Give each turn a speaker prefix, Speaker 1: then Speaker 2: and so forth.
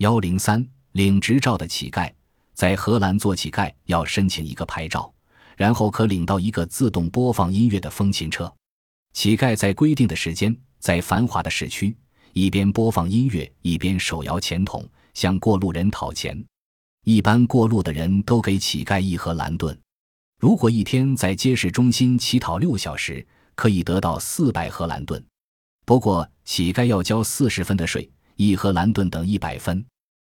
Speaker 1: 幺零三领执照的乞丐，在荷兰做乞丐要申请一个牌照，然后可领到一个自动播放音乐的风琴车。乞丐在规定的时间，在繁华的市区，一边播放音乐，一边手摇钱筒向过路人讨钱。一般过路的人都给乞丐一盒蓝盾。如果一天在街市中心乞讨六小时，可以得到四百荷兰盾。不过，乞丐要交四十分的税，一盒蓝盾等一百分。